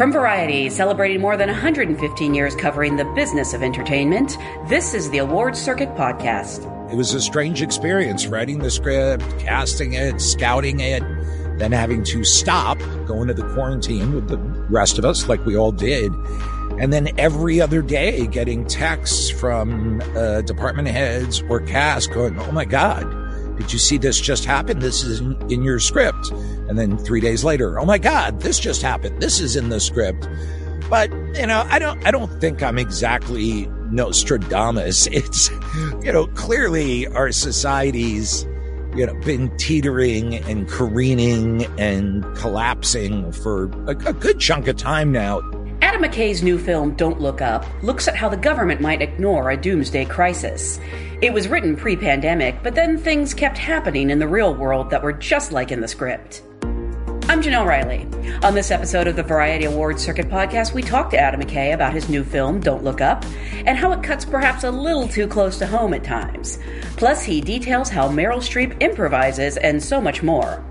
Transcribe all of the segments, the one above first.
From Variety, celebrating more than 115 years covering the business of entertainment, this is the Awards Circuit Podcast. It was a strange experience writing the script, casting it, scouting it, then having to stop, go into the quarantine with the rest of us, like we all did. And then every other day getting texts from uh, department heads or cast going, Oh my God, did you see this just happen? This is in, in your script. And then three days later, Oh my God, this just happened. This is in the script. But, you know, I don't, I don't think I'm exactly Nostradamus. It's, you know, clearly our society's, you know, been teetering and careening and collapsing for a, a good chunk of time now. Adam McKay's new film, Don't Look Up, looks at how the government might ignore a doomsday crisis. It was written pre pandemic, but then things kept happening in the real world that were just like in the script. I'm Jenelle Riley. On this episode of the Variety Awards Circuit podcast, we talk to Adam McKay about his new film, Don't Look Up, and how it cuts perhaps a little too close to home at times. Plus, he details how Meryl Streep improvises and so much more.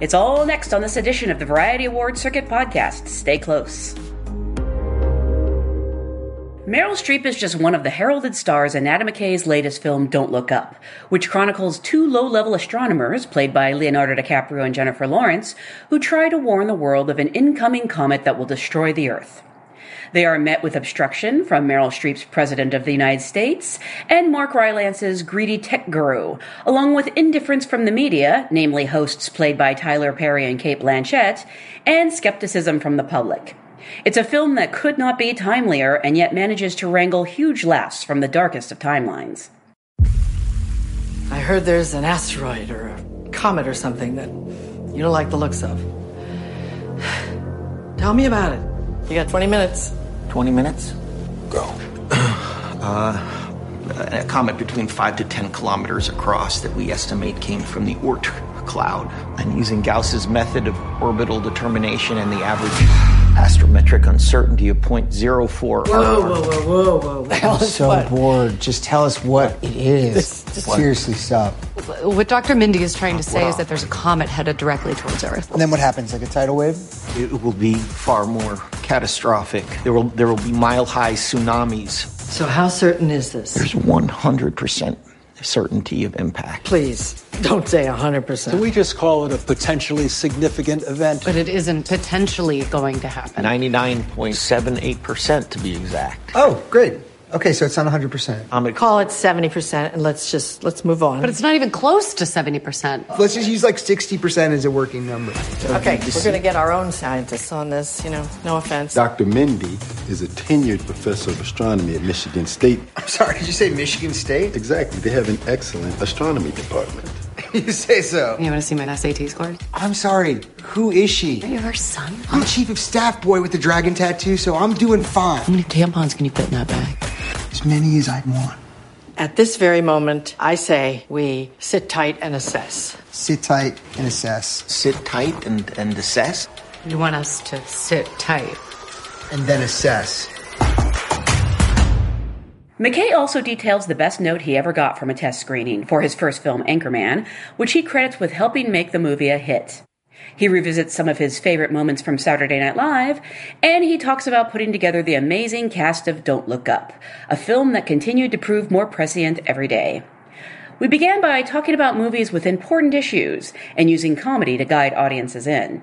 It's all next on this edition of the Variety Awards Circuit podcast. Stay close. Meryl Streep is just one of the heralded stars in Adam McKay's latest film, Don't Look Up, which chronicles two low level astronomers, played by Leonardo DiCaprio and Jennifer Lawrence, who try to warn the world of an incoming comet that will destroy the Earth. They are met with obstruction from Meryl Streep's President of the United States and Mark Rylance's greedy tech guru, along with indifference from the media, namely hosts played by Tyler Perry and Cate Blanchett, and skepticism from the public. It's a film that could not be timelier and yet manages to wrangle huge laughs from the darkest of timelines. I heard there's an asteroid or a comet or something that you don't like the looks of. Tell me about it. You got 20 minutes. 20 minutes? Go. Uh, a comet between 5 to 10 kilometers across that we estimate came from the Oort cloud. And using Gauss's method of orbital determination and the average astrometric uncertainty of 0.04. Whoa, whoa, whoa, whoa, whoa. I'm so what? bored. Just tell us what it is. This- Seriously, stop. What Dr. Mindy is trying to say is that there's a comet headed directly towards Earth. And then what happens? Like a tidal wave? It will be far more catastrophic. There will, there will be mile high tsunamis. So, how certain is this? There's 100% certainty of impact. Please, don't say 100%. Can we just call it a potentially significant event? But it isn't potentially going to happen. 99.78% to be exact. Oh, great. Okay, so it's not 100%. I'm at Call it 70% and let's just, let's move on. But it's not even close to 70%. Let's just use like 60% as a working number. okay, we're going to get our own scientists on this, you know, no offense. Dr. Mindy is a tenured professor of astronomy at Michigan State. I'm sorry, did you say Michigan State? Exactly. They have an excellent astronomy department. you say so. You want to see my SAT scores? I'm sorry, who is she? Are you her son? I'm chief of staff boy with the dragon tattoo, so I'm doing fine. How many tampons can you fit in that bag? As many as I'd want. At this very moment, I say we sit tight and assess. Sit tight and assess. sit tight and, and assess. You want us to sit tight. And then assess. McKay also details the best note he ever got from a test screening for his first film, Anchorman, which he credits with helping make the movie a hit. He revisits some of his favorite moments from Saturday Night Live, and he talks about putting together the amazing cast of Don't Look Up, a film that continued to prove more prescient every day. We began by talking about movies with important issues and using comedy to guide audiences in.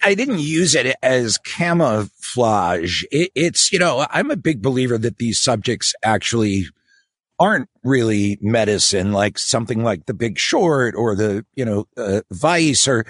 I didn't use it as camouflage. It, it's, you know, I'm a big believer that these subjects actually aren't really medicine, like something like The Big Short or the, you know, uh, Vice or,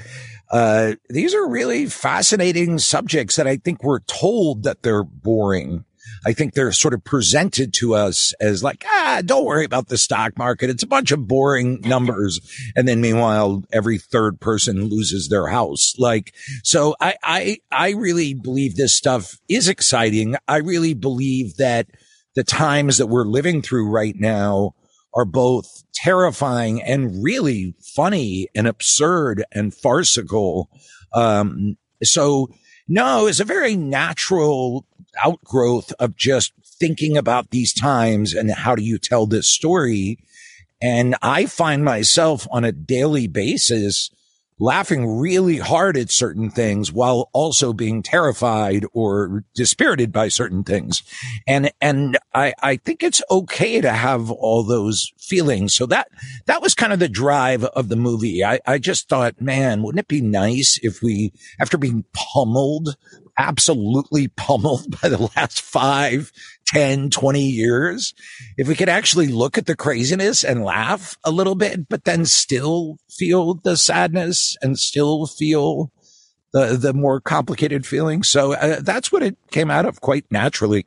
uh, these are really fascinating subjects that I think we're told that they're boring. I think they're sort of presented to us as like, ah, don't worry about the stock market. It's a bunch of boring numbers. And then meanwhile, every third person loses their house. Like, so I, I, I really believe this stuff is exciting. I really believe that the times that we're living through right now are both terrifying and really funny and absurd and farcical. Um, so no, it's a very natural outgrowth of just thinking about these times and how do you tell this story. And I find myself on a daily basis laughing really hard at certain things while also being terrified or dispirited by certain things. And, and I, I think it's okay to have all those feelings. So that, that was kind of the drive of the movie. I, I just thought, man, wouldn't it be nice if we, after being pummeled absolutely pummeled by the last five, 10, 20 years. If we could actually look at the craziness and laugh a little bit, but then still feel the sadness and still feel the, the more complicated feelings. So uh, that's what it came out of quite naturally.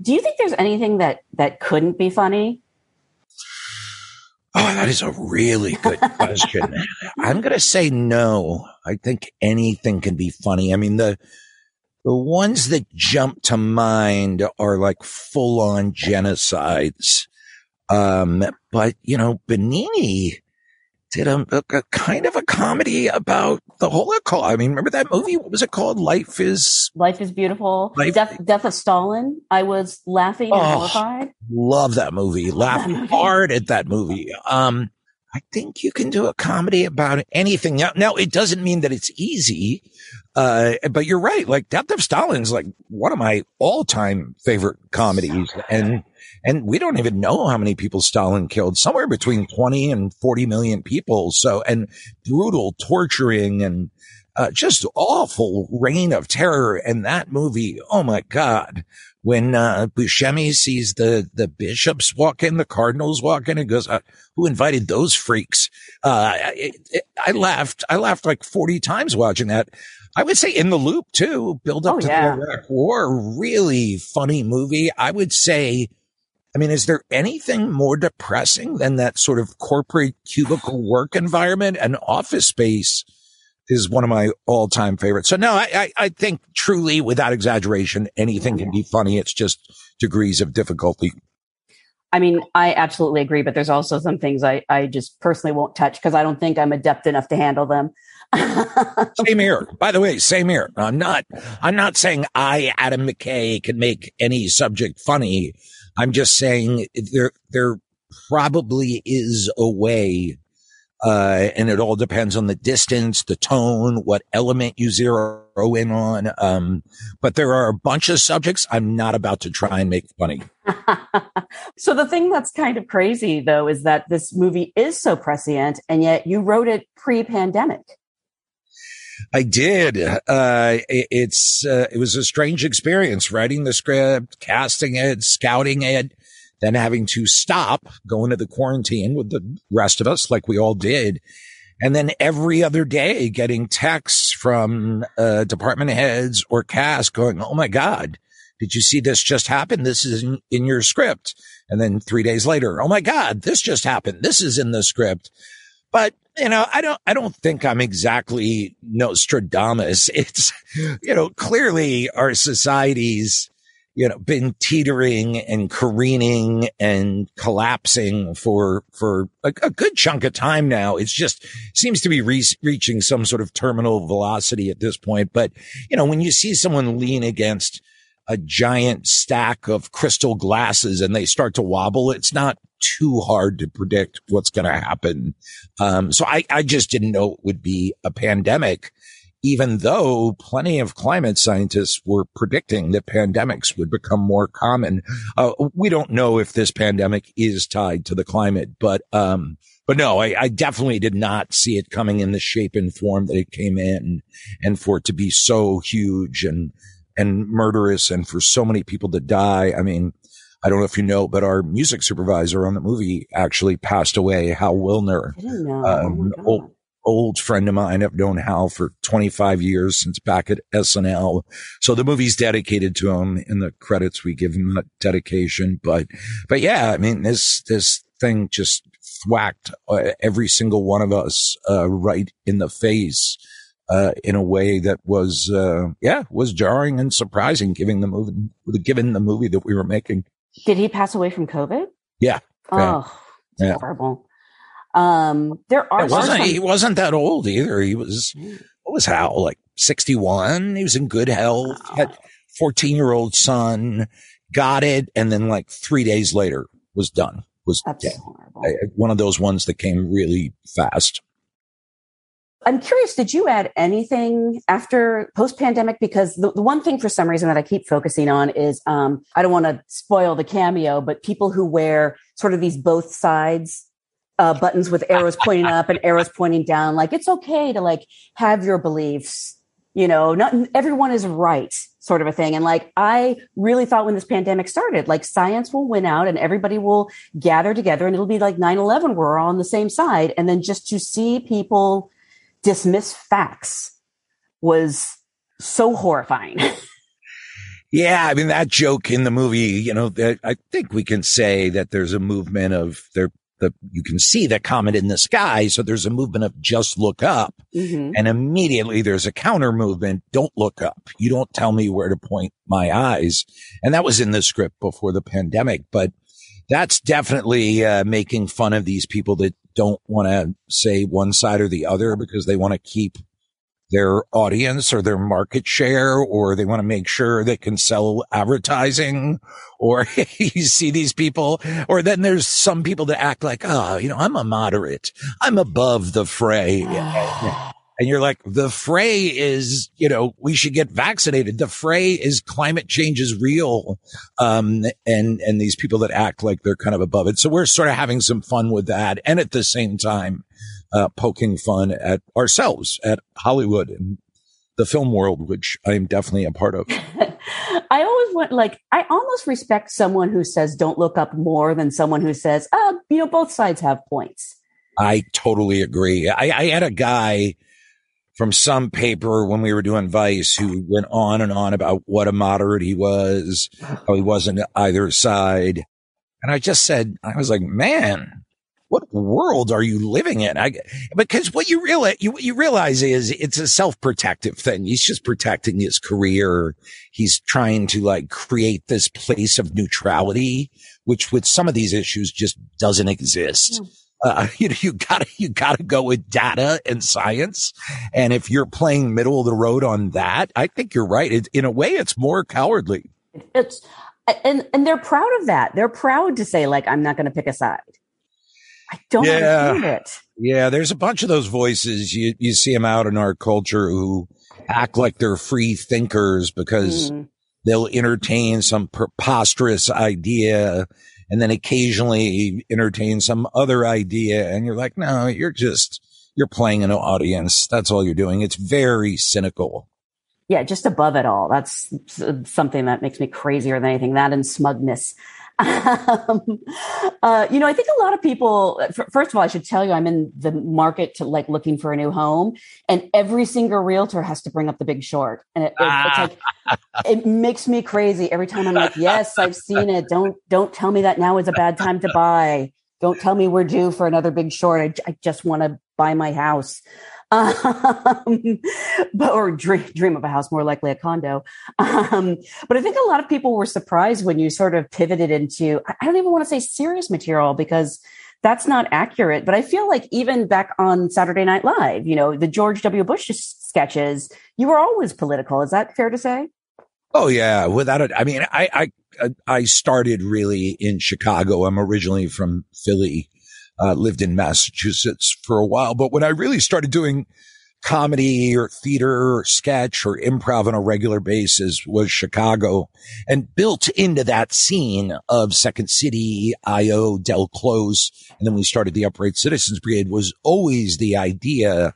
Do you think there's anything that, that couldn't be funny? Oh, that is a really good question. I'm going to say no. I think anything can be funny. I mean, the, the ones that jump to mind are like full on genocides. Um, but you know, Benigni did a, a, kind of a comedy about the Holocaust. I mean, remember that movie? What was it called? Life is Life is Beautiful. Life- Death, Death of Stalin. I was laughing and oh, horrified. Love that movie. Laugh hard at that movie. Um, I think you can do a comedy about anything. Now, now it doesn't mean that it's easy. Uh, but you're right. Like Death of Stalin's like one of my all time favorite comedies. And, and we don't even know how many people Stalin killed, somewhere between 20 and 40 million people. So, and brutal torturing and, uh, just awful reign of terror. And that movie, oh my God, when uh, Buscemi sees the the bishops walk in, the cardinals walk in, and goes, uh, "Who invited those freaks?" Uh, it, it, I laughed. I laughed like forty times watching that. I would say in the loop too. Build up oh, to yeah. the Iraq War. Really funny movie. I would say. I mean, is there anything more depressing than that sort of corporate cubicle work environment and office space? Is one of my all time favorites. So no, I, I, I, think truly without exaggeration, anything can be funny. It's just degrees of difficulty. I mean, I absolutely agree, but there's also some things I, I just personally won't touch because I don't think I'm adept enough to handle them. same here. By the way, same here. I'm not, I'm not saying I, Adam McKay, can make any subject funny. I'm just saying there, there probably is a way uh, and it all depends on the distance, the tone, what element you zero in on. Um, but there are a bunch of subjects I'm not about to try and make funny. so the thing that's kind of crazy though is that this movie is so prescient and yet you wrote it pre-pandemic. I did. Uh, it, it's, uh, it was a strange experience writing the script, casting it, scouting it, then having to stop, go into the quarantine with the rest of us, like we all did. And then every other day getting texts from uh, department heads or cast going, Oh my God, did you see this just happen? This is in, in your script. And then three days later, Oh my God, this just happened. This is in the script. But you know, I don't, I don't think I'm exactly Nostradamus. It's, you know, clearly our societies you know, been teetering and careening and collapsing for, for a, a good chunk of time now. It's just seems to be re- reaching some sort of terminal velocity at this point. But, you know, when you see someone lean against a giant stack of crystal glasses and they start to wobble, it's not too hard to predict what's going to happen. Um, so I, I just didn't know it would be a pandemic even though plenty of climate scientists were predicting that pandemics would become more common. Uh, we don't know if this pandemic is tied to the climate, but, um, but no, I, I, definitely did not see it coming in the shape and form that it came in and for it to be so huge and, and murderous and for so many people to die. I mean, I don't know if you know, but our music supervisor on the movie actually passed away, Hal Willner. Um, oh old friend of mine. I've known Hal for 25 years since back at SNL. So the movie's dedicated to him in the credits. We give him that dedication. But, but yeah, I mean, this, this thing just thwacked uh, every single one of us, uh, right in the face. Uh, in a way that was, uh, yeah, was jarring and surprising, giving the movie, given the movie that we were making. Did he pass away from COVID? Yeah. Oh, yeah. horrible. Um, there are. wasn't, some- he wasn't that old either. He was, what was Hal, like 61? He was in good health, oh. had 14 year old son, got it. And then like three days later was done, was That's dead. Horrible. One of those ones that came really fast. I'm curious, did you add anything after post pandemic? Because the, the, one thing for some reason that I keep focusing on is um, I don't want to spoil the cameo, but people who wear sort of these both sides uh, buttons with arrows pointing up and arrows pointing down. Like it's okay to like have your beliefs, you know, not everyone is right sort of a thing. And like, I really thought when this pandemic started, like science will win out and everybody will gather together and it'll be like 9-11. We're all on the same side. And then just to see people dismiss facts was so horrifying. yeah, I mean that joke in the movie, you know, I think we can say that there's a movement of there the you can see the comet in the sky, so there's a movement of just look up, mm-hmm. and immediately there's a counter movement. Don't look up. You don't tell me where to point my eyes, and that was in the script before the pandemic, but that's definitely uh, making fun of these people that don't want to say one side or the other because they want to keep their audience or their market share, or they want to make sure they can sell advertising, or you see these people, or then there's some people that act like, oh, you know, I'm a moderate. I'm above the fray. and you're like, the fray is, you know, we should get vaccinated. The fray is climate change is real. Um, and, and these people that act like they're kind of above it. So we're sort of having some fun with that. And at the same time, uh, poking fun at ourselves, at Hollywood and the film world, which I am definitely a part of. I always want, like, I almost respect someone who says, don't look up more than someone who says, oh, you know, both sides have points. I totally agree. I, I had a guy, from some paper when we were doing Vice who went on and on about what a moderate he was, how he wasn't either side. And I just said, I was like, man, what world are you living in? I, because what you realize, you, you realize is it's a self-protective thing. He's just protecting his career. He's trying to like create this place of neutrality, which with some of these issues just doesn't exist. Yeah uh, you know, you gotta, you gotta go with data and science. And if you're playing middle of the road on that, I think you're right. It, in a way, it's more cowardly. It's, and, and they're proud of that. They're proud to say, like, I'm not going to pick a side. I don't yeah. understand it. Yeah. There's a bunch of those voices. You, you see them out in our culture who act like they're free thinkers because mm. they'll entertain some preposterous idea and then occasionally entertain some other idea. And you're like, no, you're just, you're playing an audience. That's all you're doing. It's very cynical. Yeah, just above it all. That's something that makes me crazier than anything. That and smugness. Um, uh, you know, I think a lot of people, first of all, I should tell you, I'm in the market to like looking for a new home and every single realtor has to bring up the big short. And it, it, it's like, it makes me crazy every time I'm like, yes, I've seen it. Don't, don't tell me that now is a bad time to buy. Don't tell me we're due for another big short. I, I just want to buy my house um, but or dream, dream of a house, more likely a condo. Um, but I think a lot of people were surprised when you sort of pivoted into, I don't even want to say serious material because that's not accurate. But I feel like even back on Saturday Night Live, you know, the George W. Bush sketches, you were always political. Is that fair to say? Oh yeah, without it. I mean, I, I, I started really in Chicago. I'm originally from Philly uh, lived in Massachusetts for a while. But when I really started doing comedy or theater or sketch or improv on a regular basis was Chicago and built into that scene of Second City, IO, Del Close. And then we started the Upright Citizens Brigade was always the idea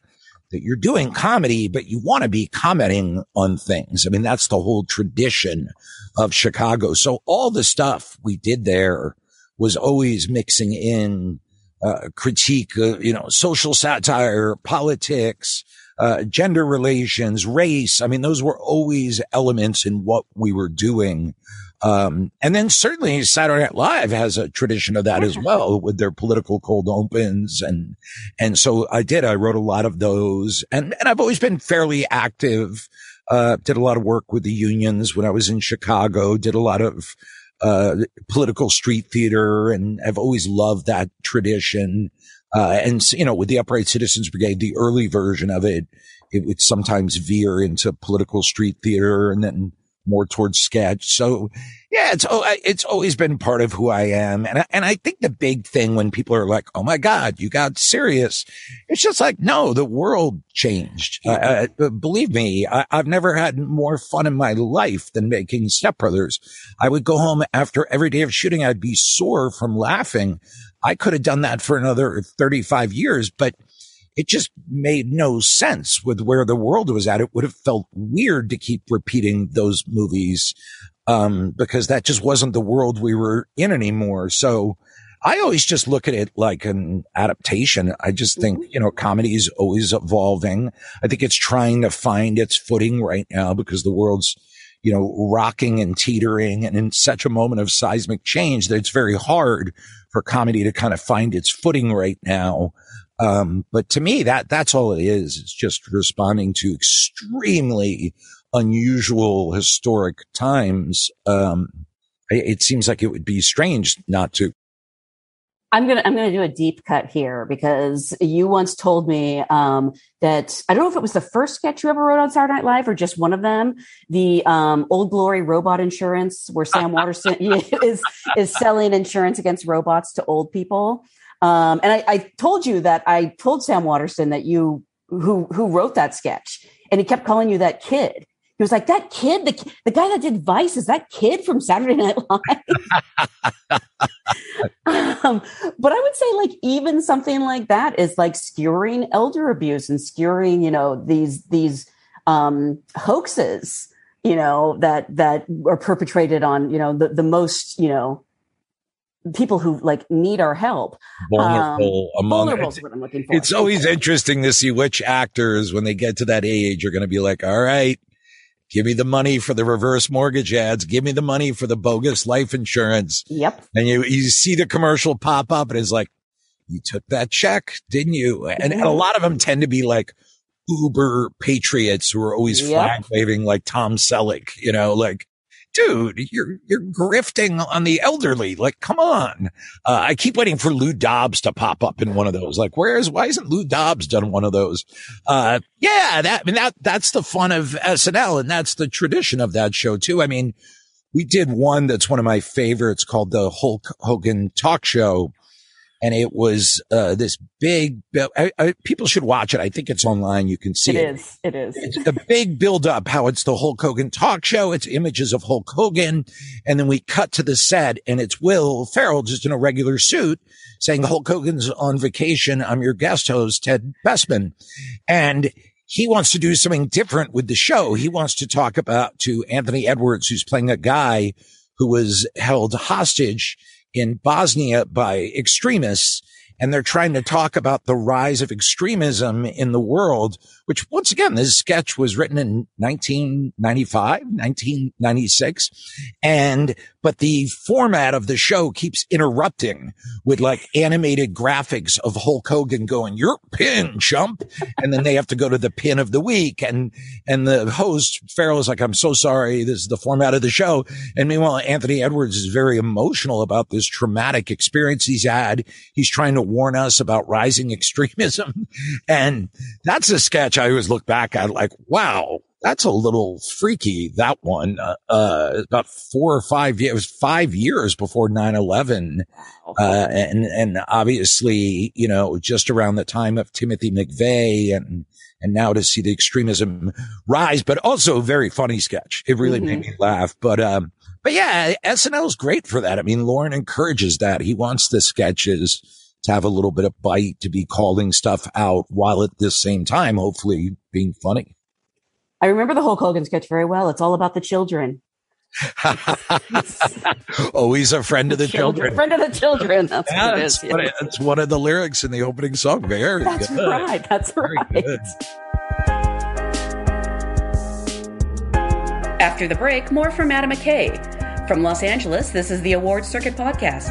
that you're doing comedy, but you want to be commenting on things. I mean, that's the whole tradition of Chicago. So all the stuff we did there was always mixing in uh, critique, uh, you know, social satire, politics, uh, gender relations, race. I mean, those were always elements in what we were doing. Um, and then certainly Saturday Night Live has a tradition of that as well with their political cold opens. And, and so I did, I wrote a lot of those and, and I've always been fairly active. Uh, did a lot of work with the unions when I was in Chicago, did a lot of, uh, political street theater and I've always loved that tradition. Uh, and, you know, with the Upright Citizens Brigade, the early version of it, it would sometimes veer into political street theater and then more towards sketch. So yeah, it's, oh, it's always been part of who I am. And I, and I think the big thing when people are like, Oh my God, you got serious. It's just like, no, the world changed. Uh, uh, believe me, I, have never had more fun in my life than making Step Brothers. I would go home after every day of shooting. I'd be sore from laughing. I could have done that for another 35 years, but it just made no sense with where the world was at. It would have felt weird to keep repeating those movies, um, because that just wasn't the world we were in anymore. So I always just look at it like an adaptation. I just think, mm-hmm. you know, comedy is always evolving. I think it's trying to find its footing right now because the world's, you know, rocking and teetering and in such a moment of seismic change that it's very hard for comedy to kind of find its footing right now. Um, but to me, that, that's all it is. It's just responding to extremely unusual historic times. Um, it, it seems like it would be strange not to. I'm gonna I'm gonna do a deep cut here because you once told me um, that I don't know if it was the first sketch you ever wrote on Saturday Night Live or just one of them, the um, Old Glory Robot Insurance, where Sam Waterston is is selling insurance against robots to old people. Um, and I, I, told you that I told Sam Waterston that you who who wrote that sketch, and he kept calling you that kid. He was like, "That kid, the the guy that did Vice, is that kid from Saturday Night Live." um, but I would say, like, even something like that is like skewering elder abuse and skewering, you know, these these um, hoaxes, you know, that that are perpetrated on, you know, the the most, you know, people who like need our help. Vulnerable um, among vulnerable is what I'm looking for. It's always interesting to see which actors, when they get to that age, are going to be like, all right, give me the money for the reverse mortgage ads. Give me the money for the bogus life insurance. Yep. And you, you see the commercial pop up and it's like, you took that check, didn't you? And, and a lot of them tend to be like, uber patriots who are always yep. flag waving like Tom Selleck, you know, like dude, you're, you're grifting on the elderly. Like, come on. Uh, I keep waiting for Lou Dobbs to pop up in one of those. Like, where is, why isn't Lou Dobbs done one of those? Uh, yeah, that, I mean, that, that's the fun of SNL and that's the tradition of that show too. I mean, we did one that's one of my favorites called the Hulk Hogan talk show and it was uh, this big. I, I, people should watch it. I think it's online. You can see it. It is. It is. It's a big build up. How it's the Hulk Hogan talk show. It's images of Hulk Hogan, and then we cut to the set, and it's Will Ferrell just in a regular suit saying Hulk Hogan's on vacation. I'm your guest host, Ted Bestman, and he wants to do something different with the show. He wants to talk about to Anthony Edwards, who's playing a guy who was held hostage in Bosnia by extremists. And they're trying to talk about the rise of extremism in the world, which once again, this sketch was written in 1995, 1996. And but the format of the show keeps interrupting with like animated graphics of Hulk Hogan going, "Your pin, chump," and then they have to go to the pin of the week, and and the host Ferrell is like, "I'm so sorry, this is the format of the show," and meanwhile Anthony Edwards is very emotional about this traumatic experience he's had. He's trying to warn us about rising extremism, and that's a sketch I always look back at like, wow, that's a little freaky. That one, uh, uh, about four or five years, it was five years before 9-11. Uh, and, and obviously, you know, just around the time of Timothy McVeigh and, and now to see the extremism rise, but also a very funny sketch. It really mm-hmm. made me laugh. But, um, but yeah, SNL is great for that. I mean, Lorne encourages that. He wants the sketches to have a little bit of bite, to be calling stuff out while at the same time, hopefully being funny. I remember the Hulk Hogan sketch very well. It's all about the children. Oh, Always a friend of the children. Friend of the children. That's Yeah, what it that's, is. what that's one of the lyrics in the opening song. Very That's good. right. That's Very right. good. After the break, more from Adam McKay. From Los Angeles, this is the Awards Circuit Podcast.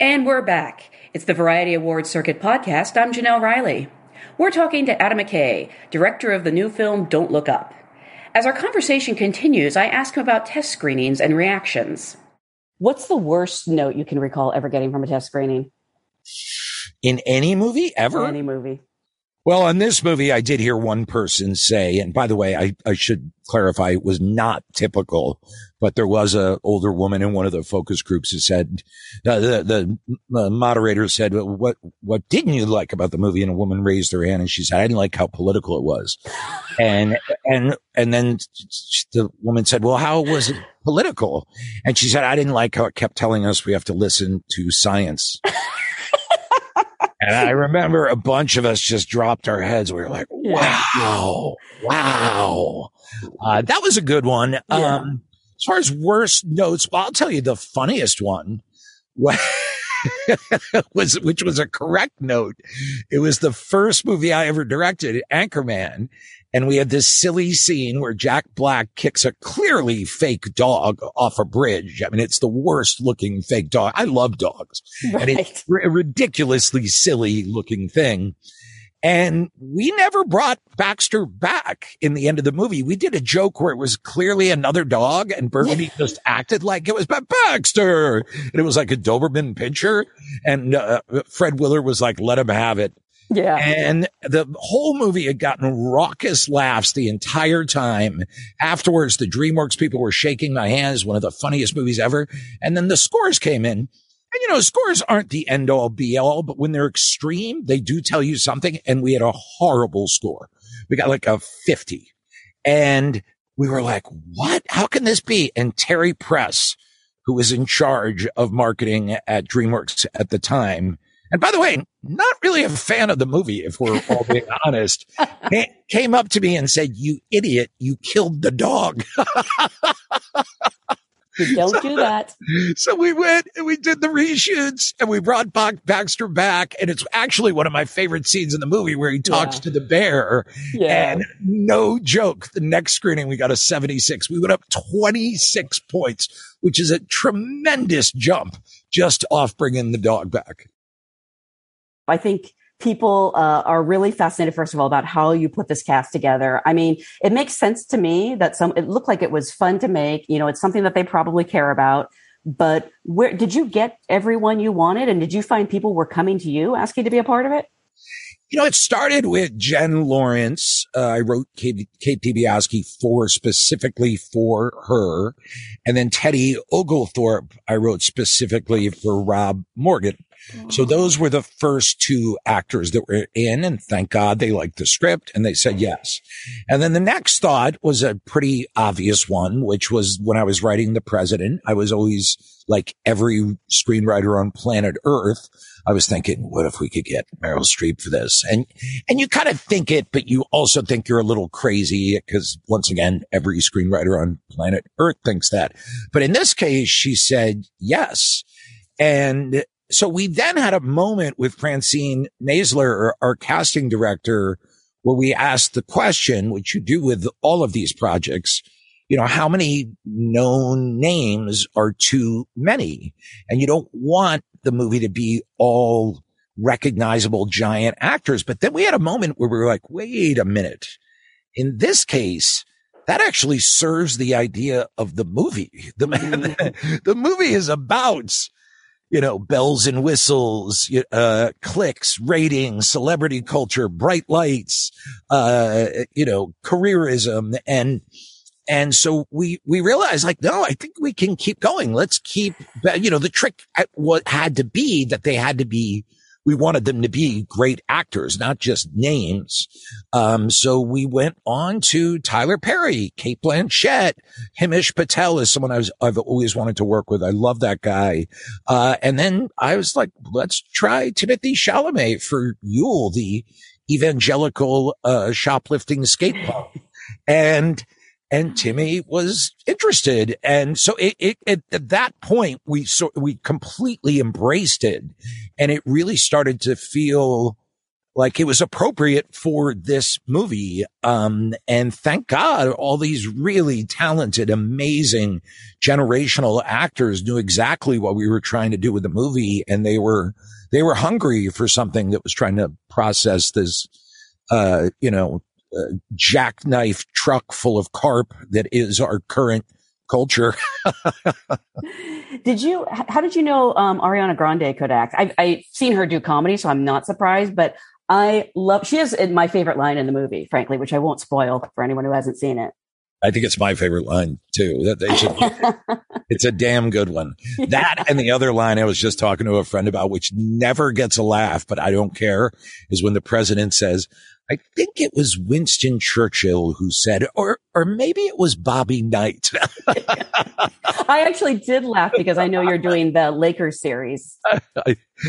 And we're back. It's the Variety Awards Circuit Podcast. I'm Jenelle Riley. We're talking to Adam McKay, director of the new film Don't Look Up. As our conversation continues, I ask him about test screenings and reactions. What's the worst note you can recall ever getting from a test screening? In any movie ever? Any movie. Well, on this movie, I did hear one person say, and by the way, I, I should clarify, it was not typical, but there was a older woman in one of the focus groups who said, uh, the, the, the moderator said, what, what didn't you like about the movie? And a woman raised her hand and she said, I didn't like how political it was. And, and, and then the woman said, well, how was it political? And she said, I didn't like how it kept telling us we have to listen to science. And I remember a bunch of us just dropped our heads. We were like, wow, wow. Uh, that was a good one. Um, as far as worst notes, well, I'll tell you the funniest one was, which was a correct note. It was the first movie I ever directed, Anchorman. And we had this silly scene where Jack Black kicks a clearly fake dog off a bridge. I mean, it's the worst looking fake dog. I love dogs and it's a ridiculously silly looking thing. And we never brought Baxter back in the end of the movie. We did a joke where it was clearly another dog and Burgundy just acted like it was "Ba- Baxter. And it was like a Doberman pinscher. And uh, Fred Willard was like, let him have it. Yeah. And the whole movie had gotten raucous laughs the entire time. Afterwards, the DreamWorks people were shaking my hands, one of the funniest movies ever. And then the scores came in. And you know, scores aren't the end all be all, but when they're extreme, they do tell you something. And we had a horrible score. We got like a 50 and we were like, what? How can this be? And Terry Press, who was in charge of marketing at DreamWorks at the time. And by the way, not really a fan of the movie, if we're all being honest, came up to me and said, you idiot, you killed the dog. Don't do that. So we went and we did the reshoots and we brought Bach- Baxter back. And it's actually one of my favorite scenes in the movie where he talks Yeah. to the bear. Yeah. And no joke, the next screening, we got a 76. We went up 26 points, which is a tremendous jump just off bringing the dog back. I think people uh, are really fascinated, first of all, about how you put this cast together. I mean, it makes sense to me that some, it looked like it was fun to make. You know, it's something that they probably care about. But where did you get everyone you wanted? And did you find people were coming to you asking to be a part of it? You know, it started with Jen Lawrence. Uh, I wrote Kate, Kate Dibiasky for specifically for her. And then Teddy Oglethorpe, I wrote specifically for Rob Morgan. So those were the first two actors that were in. And thank God they liked the script and they said yes. And then the next thought was a pretty obvious one, which was when I was writing The President, I was always like every screenwriter on planet Earth. I was thinking, what if we could get Meryl Streep for this? And, and you kind of think it, but you also think you're a little crazy because once again, every screenwriter on planet Earth thinks that. But in this case, she said yes. And so we then had a moment with Francine Maisler, our casting director, where we asked the question, which you do with all of these projects, you know, how many known names are too many? And you don't want the movie to be all recognizable giant actors. But then we had a moment where we were like, wait a minute. In this case, that actually serves the idea of the movie. The, mm-hmm. the movie is about you know, bells and whistles, uh, clicks, ratings, celebrity culture, bright lights, uh, you know, careerism. And, and so we, we realized like, no, I think we can keep going. Let's keep, you know, the trick what had to be that they had to be we wanted them to be great actors, not just names. Um, so we went on to Tyler Perry, Cate Blanchett, Himesh Patel is someone I was, I've always wanted to work with. I love that guy. Uh, and then I was like, let's try Timothée Chalamet for Yule, the evangelical, uh, shoplifting skate punk. And, and Timmy was interested. And so it, it, it, at that point, we so we completely embraced it and it really started to feel like it was appropriate for this movie. Um, and thank God all these really talented, amazing generational actors knew exactly what we were trying to do with the movie. And they were, they were hungry for something that was trying to process this, uh, you know, uh, jackknife truck full of carp that is our current culture. did you? How did you know um, Ariana Grande could act? I've, I've seen her do comedy, so I'm not surprised. But I love. She has my favorite line in the movie, frankly, which I won't spoil for anyone who hasn't seen it. I think it's my favorite line too. That they should. it's a damn good one. That and the other line I was just talking to a friend about, which never gets a laugh, but I don't care, is when the president says, I think it was Winston Churchill who said, or or maybe it was Bobby Knight. I actually did laugh because I know you're doing the Lakers series.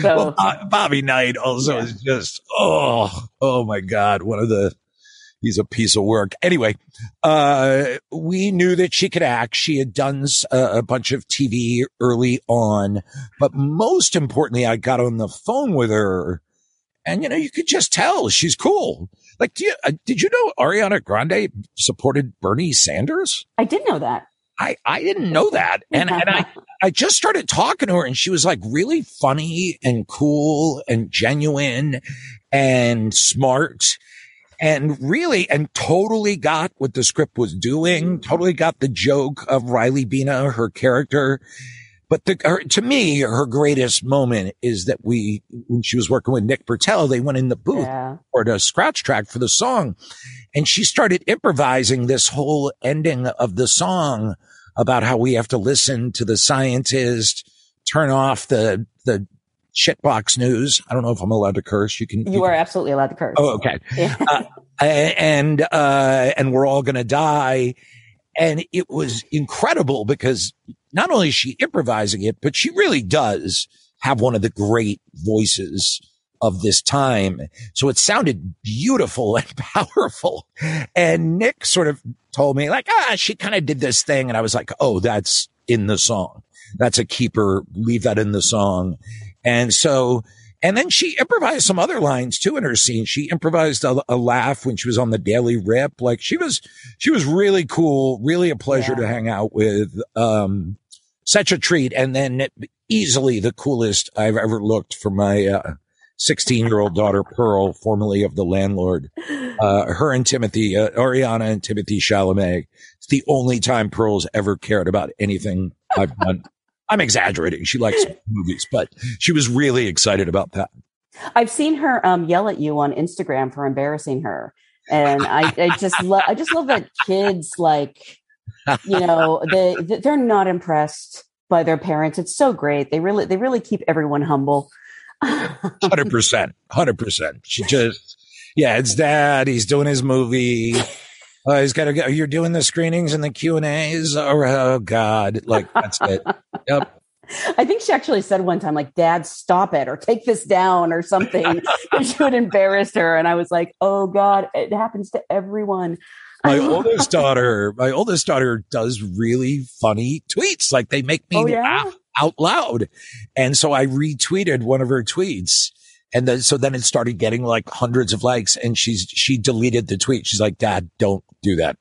So well, uh, Bobby Knight also yeah. is just oh oh my god, one of the he's a piece of work. Anyway, uh, we knew that she could act. She had done a, a bunch of TV early on, but most importantly, I got on the phone with her and, you know, you could just tell she's cool. Like, do you, uh, did you know Ariana Grande supported Bernie Sanders? I did know that. I, I didn't know that. And, and I, I just started talking to her and she was like really funny and cool and genuine and smart and really and totally got what the script was doing, totally got the joke of Riley Bina, her character. But the, her, to me, her greatest moment is that we, when she was working with Nick Britell, they went in the booth yeah. or the scratch track for the song and she started improvising this whole ending of the song about how we have to listen to the scientist, turn off the, the shitbox news. I don't know if I'm allowed to curse. You can. You, you are can. absolutely allowed to curse. Oh, okay. Yeah. uh, and, uh, and we're all going to die. And it was incredible because not only is she improvising it, but she really does have one of the great voices of this time. So it sounded beautiful and powerful. And Nick sort of told me like, ah, she kind of did this thing. And I was like, Oh, that's in the song. That's a keeper. Leave that in the song. And so, and then she improvised some other lines too in her scene. She improvised a, a laugh when she was on the Daily Rip. Like she was, she was really cool, really a pleasure yeah. to hang out with. Um, such a treat. And then easily the coolest I've ever looked for my, uh, 16 year old daughter, Pearl, formerly of the landlord. Uh, her and Timothy, uh, Ariana and Timothée Chalamet. It's the only time Pearl's ever cared about anything I've done. I'm exaggerating. She likes movies, but she was really excited about that. I've seen her um, yell at you on Instagram for embarrassing her, and I, I just love. I just love that kids like you know, they they're not impressed by their parents. It's so great. They really they really keep everyone humble. Hundred percent, hundred percent. She just, yeah, it's dad. He's doing his movie. Uh, he's got to go. You're doing the screenings and the Q and A's. Oh, oh God, like that's it. Yep. I think she actually said one time, like, Dad, stop it or take this down or something. she would embarrass her. And I was like, oh God, it happens to everyone my oldest daughter, my oldest daughter does really funny tweets. Like they make me oh, yeah? laugh out loud. And so I retweeted one of her tweets. And then, so then it started getting like hundreds of likes and she's, she deleted the tweet. She's like, dad, don't do that.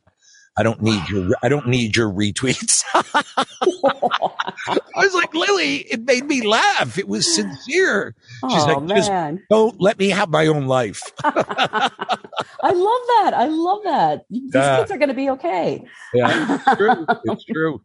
I don't need your, I don't need your retweets. I was like, Lily, it made me laugh. It was sincere. She's oh, like, just man. don't let me have my own life. I love that. I love that. These uh, kids are going to be okay. yeah, it's true. It's true.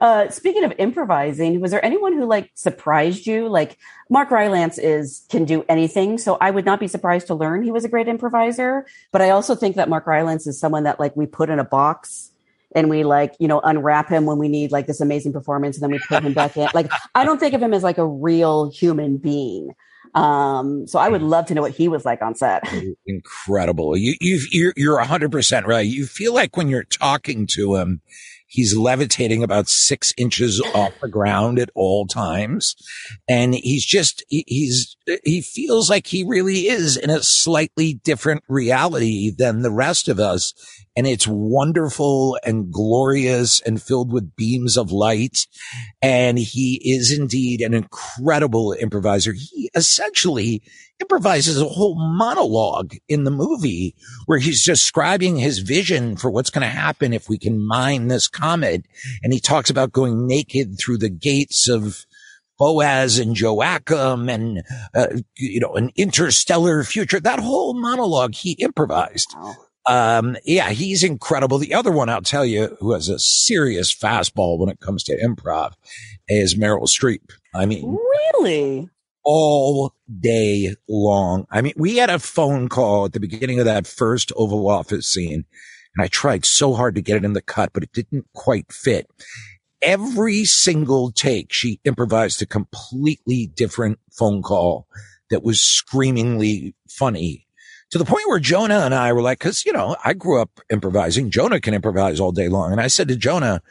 Uh, speaking of improvising, was there anyone who like surprised you? Like Mark Rylance is can do anything, so I would not be surprised to learn he was a great improviser. But I also think that Mark Rylance is someone that like we put in a box and we like you know unwrap him when we need like this amazing performance, and then we put him back in. Like I don't think of him as like a real human being. Um, so I would love to know what he was like on set. Incredible. You, you, you're, you're hundred percent right. You feel like when you're talking to him, He's levitating about six inches off the ground at all times. And he's just, he's, he feels like he really is in a slightly different reality than the rest of us. And it's wonderful and glorious and filled with beams of light. And he is indeed an incredible improviser. He essentially improvises a whole monologue in the movie where he's describing his vision for what's going to happen if we can mine this comet. And he talks about going naked through the gates of Boaz and Joachim and, uh, you know, an interstellar future. That whole monologue he improvised. Um, yeah, he's incredible. The other one I'll tell you who has a serious fastball when it comes to improv is Meryl Streep. I mean, really? all day long. I mean, we had a phone call at the beginning of that first Oval Office scene, and I tried so hard to get it in the cut, but it didn't quite fit. Every single take, she improvised a completely different phone call that was screamingly funny to the point where Jonah and I were like, cause you know, I grew up improvising. Jonah can improvise all day long. And I said to Jonah,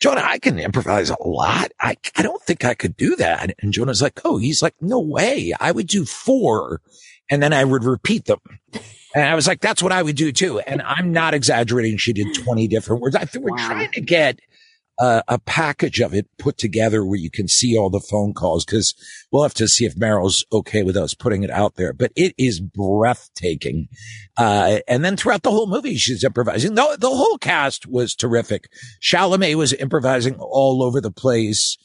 Jonah, I can improvise a lot. I, I don't think I could do that. And Jonah's like, Oh, he's like, no way. I would do four and then I would repeat them. And I was like, that's what I would do too. And I'm not exaggerating. She did 20 different words. I think we're wow. trying to get uh, a package of it put together where you can see all the phone calls because we'll have to see if Meryl's okay with us putting it out there. But it is breathtaking. Uh, and then throughout the whole movie, she's improvising. The, the whole cast was terrific. Chalamet was improvising all over the place.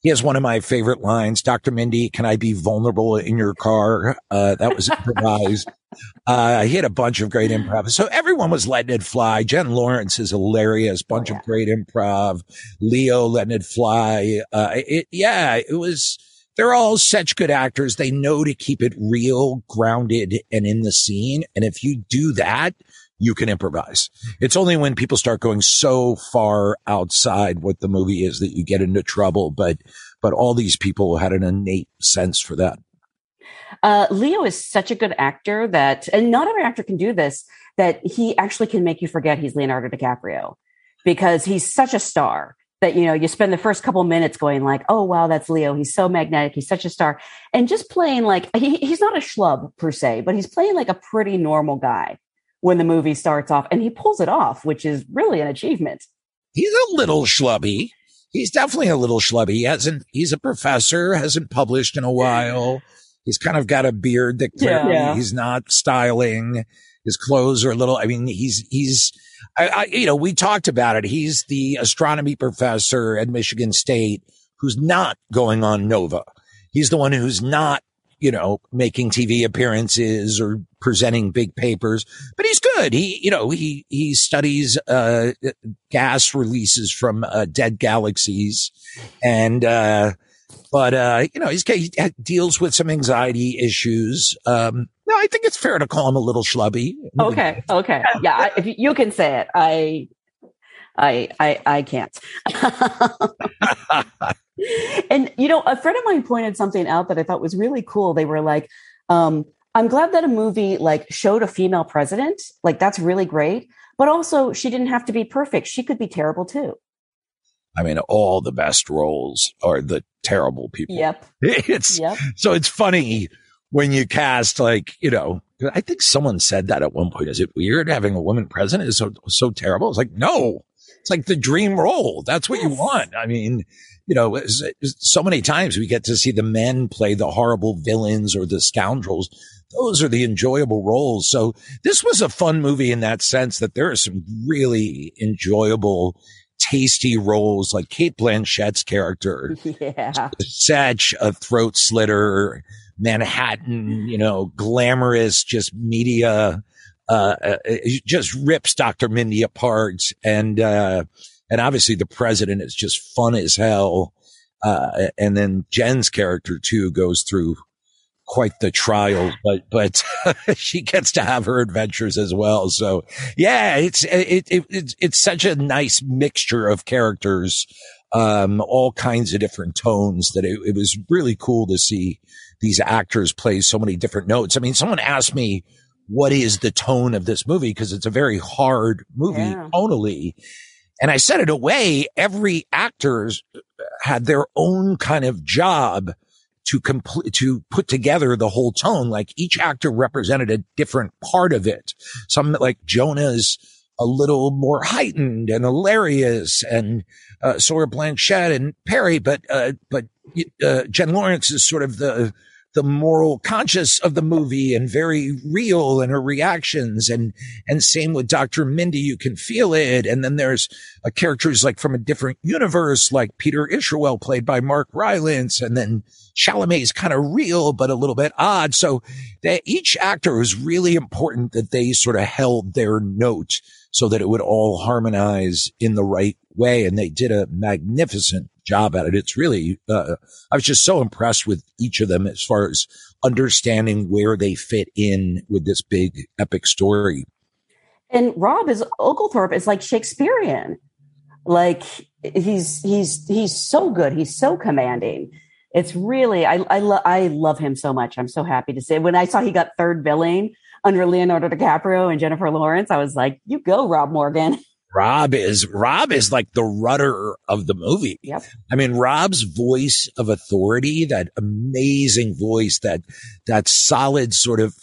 He has one of my favorite lines. Dr. Mindy, can I be vulnerable in your car? Uh, that was improvised. uh, he had a bunch of great improv. So everyone was letting it fly. Jen Lawrence is hilarious. Bunch oh, yeah. of great improv. Leo letting it fly. Uh, it, yeah, it was, they're all such good actors. They know to keep it real, grounded and in the scene. And if you do that, you can improvise. It's only when people start going so far outside what the movie is that you get into trouble. But, but all these people had an innate sense for that. Uh, Leo is such a good actor that, and not every actor can do this, that he actually can make you forget he's Leonardo DiCaprio because he's such a star that you know you spend the first couple minutes going like oh wow that's leo he's so magnetic he's such a star and just playing like he, he's not a schlub per se but he's playing like a pretty normal guy when the movie starts off and he pulls it off, which is really an achievement. He's a little schlubby. He's definitely a little schlubby. He hasn't, he's a professor, hasn't published in a while. He's kind of got a beard that clearly yeah. he's not styling. His clothes are a little, I mean, he's, he's, I, I, you know, we talked about it. He's the astronomy professor at Michigan State who's not going on Nova. He's the one who's not you know, making TV appearances or presenting big papers, but he's good. He, you know, he, he studies, uh, gas releases from, uh, dead galaxies and, uh, but, uh, you know, he's, he deals with some anxiety issues. Um, no, I think it's fair to call him a little schlubby. Okay. Okay. Yeah. If you can say it, I, I, I, I can't. and you know, a friend of mine pointed something out that I thought was really cool. They were like, um, I'm glad that a movie like showed a female president. Like that's really great. But also she didn't have to be perfect. She could be terrible too. I mean, all the best roles are the terrible people. Yep. It's yep. so it's funny when you cast like, you know, I think someone said that at one point. Is it weird having a woman president is so so terrible? It's like, no. It's like the dream role. That's what you want. I mean, you know, so many times we get to see the men play the horrible villains or the scoundrels. Those are the enjoyable roles. So this was a fun movie in that sense that there are some really enjoyable, tasty roles like Cate Blanchett's character. Yeah. Such a throat slitter, Manhattan, you know, glamorous, just media, uh, uh just rips Dr. Mindy apart. And, uh, and obviously the president is just fun as hell. Uh, and then Jen's character too goes through quite the trial, but, but she gets to have her adventures as well. So yeah, it's, it, it, it's, it's such a nice mixture of characters, um, all kinds of different tones that it, it was really cool to see these actors play so many different notes. I mean, someone asked me, what is the tone of this movie? Cause it's a very hard movie yeah. tonally. And I said it away. every actor had their own kind of job to complete, to put together the whole tone. Like each actor represented a different part of it. Some like Jonah's a little more heightened and hilarious and, uh, Sawyer Blanchett and Perry, but, uh, but, uh, Jen Lawrence is sort of the, the moral conscious of the movie and very real in her reactions. And, and same with Dr. Mindy, you can feel it. And then there's a characters like from a different universe, like Peter Isherwell played by Mark Rylance. And then Chalamet is kind of real, but a little bit odd. So that each actor was really important that they sort of held their note so that it would all harmonize in the right way. And they did a magnificent job at it. It's really, uh, I was just so impressed with each of them as far as understanding where they fit in with this big epic story. And Rob is Oglethorpe is like Shakespearean. Like he's he's he's so good. He's so commanding. It's really I I, lo- I love him so much. I'm so happy to say when I saw he got third billing under Leonardo DiCaprio and Jennifer Lawrence, I was like, "You go, Rob Morgan." Rob is Rob is like the rudder of the movie. Yep. I mean, Rob's voice of authority, that amazing voice, that that solid sort of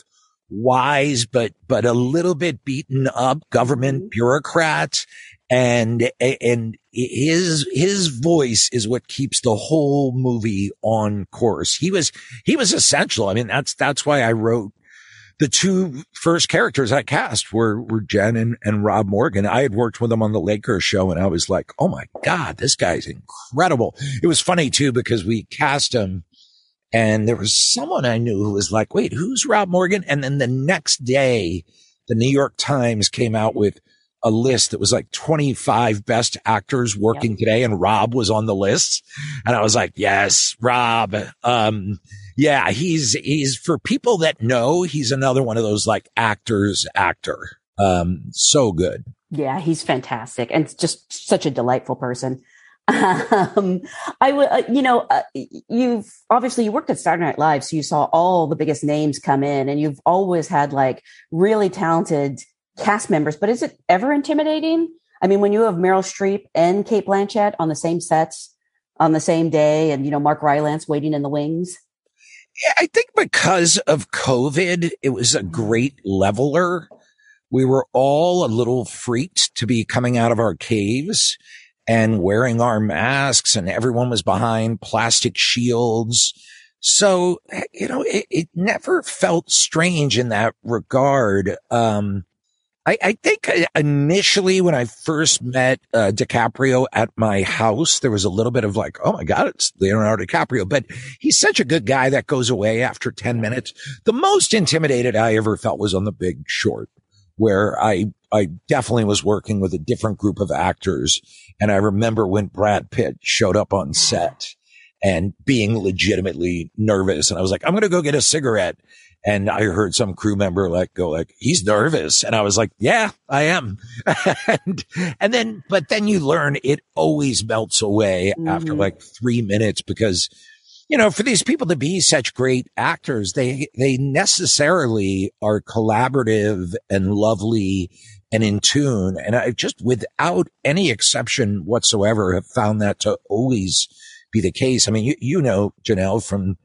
wise but but a little bit beaten up government mm-hmm. bureaucrat and and his his voice is what keeps the whole movie on course. He was he was essential. I mean, that's that's why I wrote the two first characters I cast were, were Jen and, and Rob Morgan. I had worked with them on the Lakers show and I was like, Oh my God, this guy's incredible. It was funny too, because we cast him and there was someone I knew who was like, wait, who's Rob Morgan? And then the next day, the New York Times came out with a list that was like 25 best actors working yep. today. And Rob was on the list. And I was like, yes, Rob. Um, yeah, he's, he's for people that know, he's another one of those like actors actor. Um, so good. Yeah, he's fantastic and just such a delightful person. Um, I would, uh, you know, uh, you've obviously you worked at Saturday Night Live, so you saw all the biggest names come in, and you've always had like really talented cast members. But is it ever intimidating? I mean, when you have Meryl Streep and Cate Blanchett on the same sets on the same day, and you know Mark Rylance waiting in the wings. I think because of COVID, it was a great leveler. We were all a little freaked to be coming out of our caves and wearing our masks and everyone was behind plastic shields. So, you know, it, it never felt strange in that regard. Um, I, I, think initially when I first met uh, DiCaprio at my house, there was a little bit of like, oh my God, it's Leonardo DiCaprio, but he's such a good guy that goes away after 10 minutes. The most intimidated I ever felt was on the big short where I, I definitely was working with a different group of actors. And I remember when Brad Pitt showed up on set and being legitimately nervous. And I was like, I'm going to go get a cigarette. And I heard some crew member like go like, he's nervous. And I was like, yeah, I am. and, and then, but then you learn it always melts away mm-hmm. after like three minutes because, you know, for these people to be such great actors, they, they necessarily are collaborative and lovely and in tune. And I just without any exception whatsoever have found that to always be the case. I mean, you, you know, Jenelle from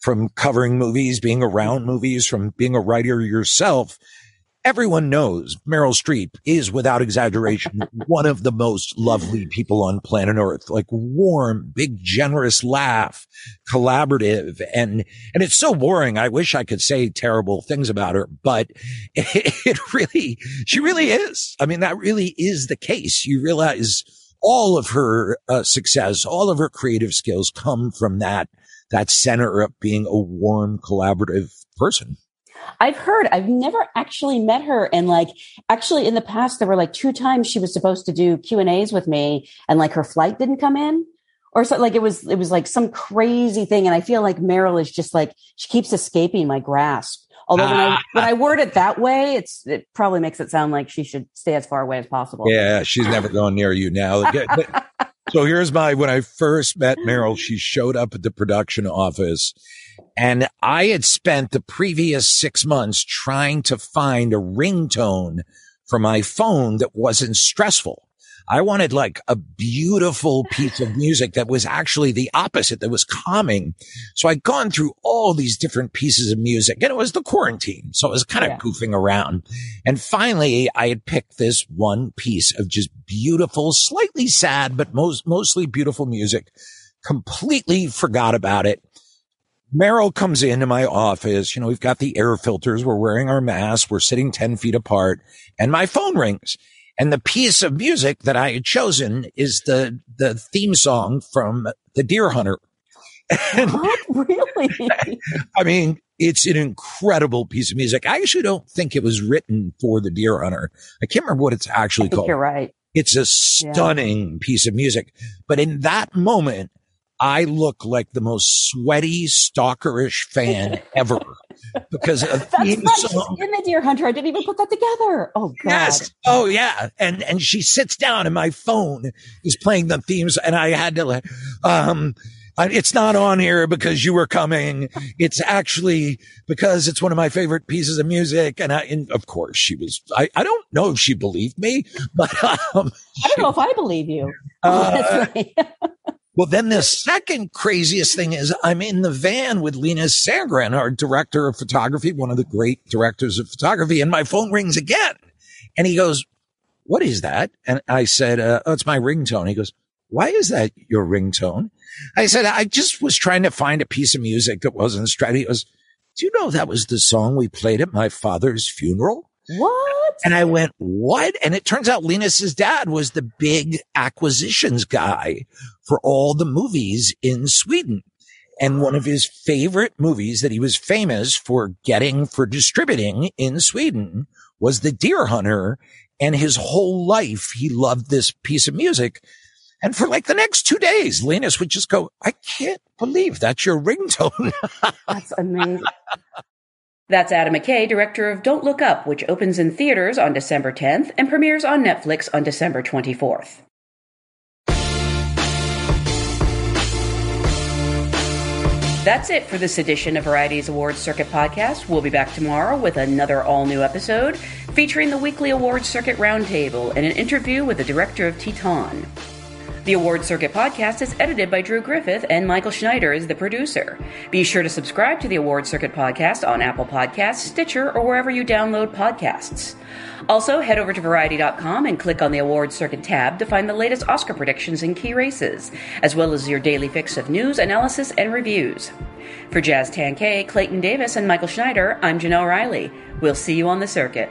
from covering movies, being around movies, from being a writer yourself. Everyone knows Meryl Streep is without exaggeration one of the most lovely people on planet Earth, like warm, big, generous laugh, collaborative. And, and it's so boring. I wish I could say terrible things about her, but it, it really, she really is. I mean, that really is the case. You realize all of her uh, success, all of her creative skills come from that that center of being a warm, collaborative person. I've heard. I've never actually met her, and like, actually, in the past, there were like two times she was supposed to do Q and A's with me, and like her flight didn't come in, or so. Like it was, it was like some crazy thing, and I feel like Meryl is just like she keeps escaping my grasp. Although when I when I ah. word it that way, it's it probably makes it sound like she should stay as far away as possible. Yeah, she's never going near you now. so here's my when I first met Meryl, she showed up at the production office and I had spent the previous six months trying to find a ringtone for my phone that wasn't stressful. I wanted like a beautiful piece of music that was actually the opposite, that was calming. So I'd gone through all these different pieces of music and it was the quarantine. So I was kind of yeah. goofing around. And finally I had picked this one piece of just beautiful, slightly sad, but most, mostly beautiful music. Completely forgot about it. Meryl comes into my office. You know, we've got the air filters. We're wearing our masks. We're sitting 10 feet apart and my phone rings. And the piece of music that I had chosen is the, the theme song from The Deer Hunter. And, what? Really? I mean, it's an incredible piece of music. I actually don't think it was written for The Deer Hunter. I can't remember what it's actually called. You're right. It's a stunning yeah. piece of music. But in that moment, I look like the most sweaty, stalkerish fan ever because of That's right. Song. in the Deer Hunter. I didn't even put that together. Oh God. Yes. Oh yeah. And and she sits down and my phone is playing the themes and I had to um it's not on here because you were coming. It's actually because it's one of my favorite pieces of music. And I, and of course she was, I, I don't know if she believed me, but, um, I don't know if I believe you. Uh, Well, then the second craziest thing is I'm in the van with Linus Sandgren, our director of photography, one of the great directors of photography, and my phone rings again. And he goes, what is that? And I said, uh, oh, it's my ringtone. He goes, why is that your ringtone? I said, I just was trying to find a piece of music that wasn't straight. He goes, do you know that was the song we played at my father's funeral? What? And I went, what? And it turns out Linus's dad was the big acquisitions guy for all the movies in Sweden. And one of his favorite movies that he was famous for getting for distributing in Sweden was The Deer Hunter. And his whole life, he loved this piece of music. And for like the next two days, Linus would just go, I can't believe that's your ringtone. that's amazing. That's Adam McKay, director of Don't Look Up, which opens in theaters on December 10th and premieres on Netflix on December 24th. That's it for this edition of Variety's Awards Circuit podcast. We'll be back tomorrow with another all new episode featuring the weekly awards circuit roundtable and an interview with the director of Titane. The Award Circuit podcast is edited by Drew Griffith, and Michael Schneider is the producer. Be sure to subscribe to the Award Circuit podcast on Apple Podcasts, Stitcher, or wherever you download podcasts. Also, head over to Variety.com and click on the Award Circuit tab to find the latest Oscar predictions and key races, as well as your daily fix of news, analysis, and reviews. For Jazz Tangcay, Clayton Davis, and Michael Schneider, I'm Jenelle Riley. We'll see you on the circuit.